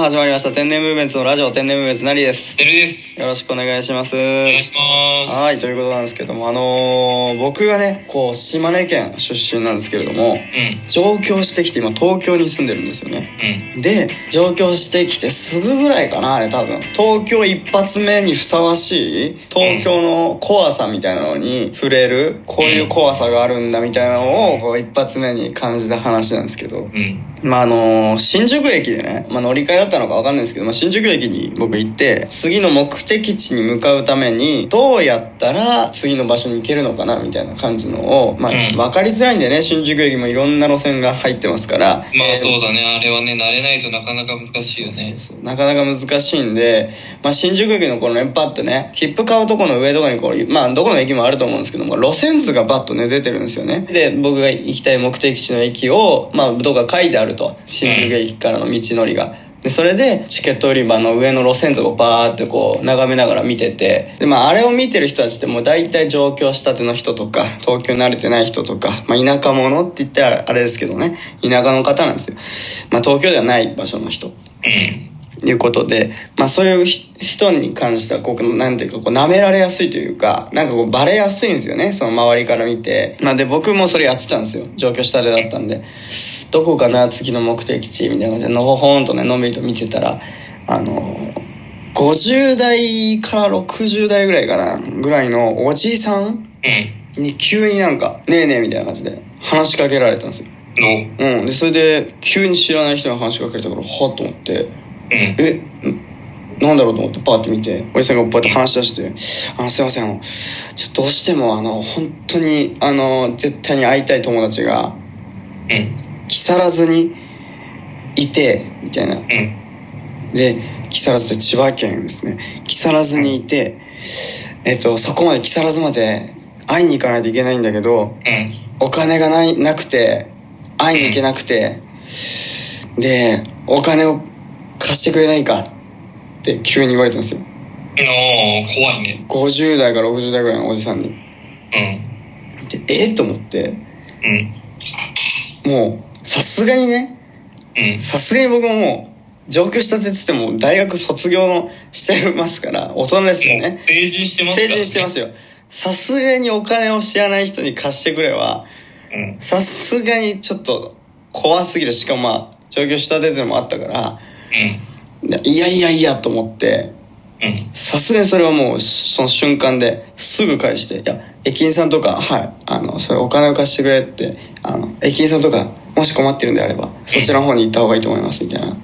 始まりました天然ムーブメンツのラジオ天然ムーブメンツなりですてるです。よろしくお願いしますお願いします。はいということなんですけどもあのー僕がねこう島根県出身なんですけれどもうん。上京してきて今東京に住んでるんですよねうん。で上京してきてすぐぐらいかなあれ多分東京一発目にふさわしい東京の怖さみたいなのに触れるこういう怖さがあるんだみたいなのをこう一発目に感じた話なんですけどうん。まああの新宿駅でね、まあ、乗り換えだったのか分かんないですけど、まあ、新宿駅に僕行って次の目的地に向かうためにどうやったら次の場所に行けるのかなみたいな感じのを、まあうん分かりづらいんでね新宿駅もいろんな路線が入ってますからまえーあそうだね。あれはね、慣れないとなかなか難しいよね。そうなかなか難しいんで、まあ、新宿駅のこのねパッとね切符買うとこの上とかにこうまあどこの駅もあると思うんですけども路線図がバッとね出てるんですよねで僕が行きたい目的地の駅をまあどこか書いてあると新宿駅からの道のりが。でそれでチケット売り場の上の路線図をバーってこう眺めながら見ててで、まあ、あれを見てる人たちってもう大体上京したての人とか東京慣れてない人とか、まあ、田舎者って言ったらあれですけどね田舎の方なんですよ、まあ、東京ではない場所の人うん。いうことで、まあそういうひ人に関しては、こう、なんていうか、こう、舐められやすいというか、なんかこう、バレやすいんですよね、その周りから見て。まあで、僕もそれやってたんですよ。上京したてだったんで。どこかな、次の目的地、みたいな感じで、のほほんとね、のんびりと見てたら、あのー、50代から60代ぐらいかな、ぐらいのおじさんうん。に急になんか、ねえねえみたいな感じで話しかけられたんですよ。の。うん。で、それで、急に知らない人に話しかけられたから、はっと思って、うん。えんなんだろうと思ってパーって見ておじさんがパーって話し出して「あのすいませんちょっとどうしてもあの本当にあの絶対に会いたい友達がうん。木更津にいて」みたいなうん。で木更津って千葉県ですね木更津にいてえっとそこまで木更津まで会いに行かないといけないんだけどうん。お金がないなくて会いに行けなくてでお金を貸してくれないか？って急に言われたんですよの怖いね。50代から60代ぐらいのおじさんにうん。でえっと思ってうん。もうさすがにねうん。さすがに僕ももう上京したてっつっても大学卒業してますから大人ですよね成人してます成。人してますよさすがにお金を知らない人に貸してくれはうん。さすがにちょっと怖すぎるしかもまあ上京したてっていうのもあったからいやいやいやと思って。さすがにそれはもうその瞬間ですぐ返して「いや駅員さんとかはいあのそれお金を貸してくれ」ってあの駅員さんとかもし困ってるんであればそちらの方に行った方がいいと思いますみたいなうん。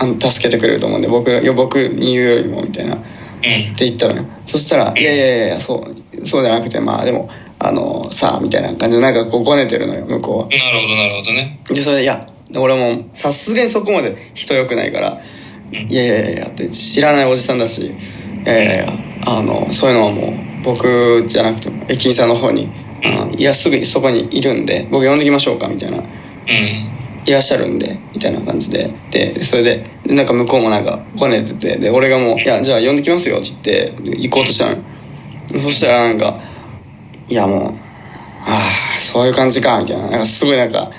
あの助けてくれると思うんで僕いや僕に言うよりもみたいなってうん。言ったらねそしたら「いやいやいやそうそうじゃなくてまあでもあのさあ」みたいな感じでなんかこうごねてるのよ向こうはなるほど、なるほどね。でそれでいや俺もさすがにそこまで人良くないから「いやいやいや」って知らないおじさんだし「いやいやいやあのそういうのはもう僕じゃなくても駅員さんの方に「あのいやすぐそこにいるんで僕呼んできましょうか」みたいな。うん。「いらっしゃるんで」みたいな感じで。でそれででなんか向こうもなんかごねててで俺がもう「いやじゃあ呼んできますよ」って言って行こうとしたのよ。そしたらなんか「いやもうああそういう感じか」みたいな。なんかすごいなんか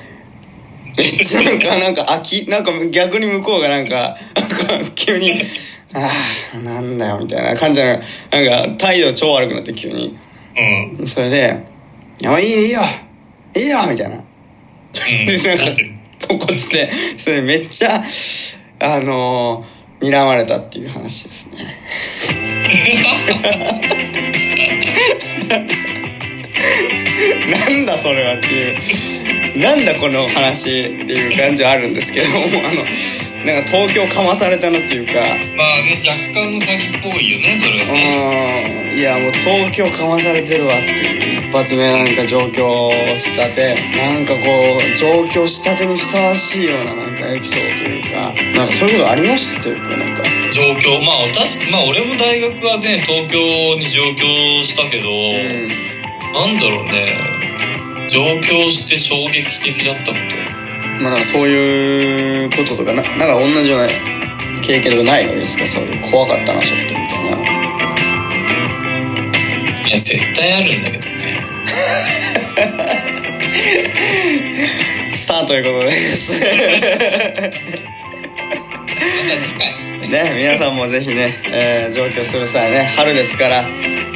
めっちゃなんかなんか飽きなんか逆に向こうがなんかなんか急に「ああなんだよ」みたいな感じでなんか態度超悪くなって急に。うん。それで「いやいいよいいよ。いいよ」みたいな。で なんか怒ってて。それめっちゃあのー、睨まれたっていう話ですね なんだそれはっていう。なんだこの話っていう感じはあるんですけども。あのなんか東京かまされたなっていうか。まあね、若干の詐欺っぽいよね、それはね。うん。いやもう東京かまされてるわっていう一発目なんか上京したて。なんかこう上京したてにふさわしいようななんかエピソードというか。なんかそういうことありましたっていうかなんか。状況まあ私まあ俺も大学はね東京に上京したけど、うんなんだろうね。上京して衝撃的だったこまあなんかそういうこととかななんか同じような経験とかないわけですか？そういう怖かったなちょっとみたいな。といや絶対あるんだけどね。さあということです。ね、皆さんもぜひね、えー上京する際ね、春ですから、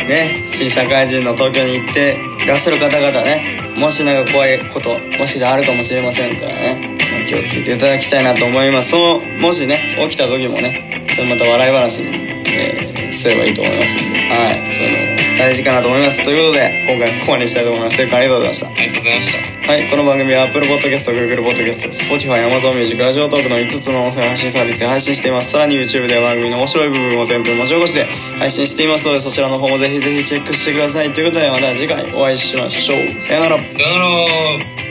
ね、新社会人の東京に行っていらっしゃる方々ね、もし何か怖いこと、もしかしたらあるかもしれませんからね、気をつけていただきたいなと思います。そう、もしね、起きた時もね、それまた笑い話に、えーすればいいと思いますはい、そういうの大事かなと思います。ということで、今回はここまでにしたいと思います。というかありがとうございました。ありがとうございました。はい、この番組は Apple Podcast、Google Podcast、Spotify、Amazon Music、ラジオトークの5つの音声配信サービスで配信しています。さらに YouTube では番組の面白い部分を全部文字起こしで配信していますので、そちらの方もぜひぜひチェックしてください。ということで、また次回お会いしましょう。さよなら。さよなら。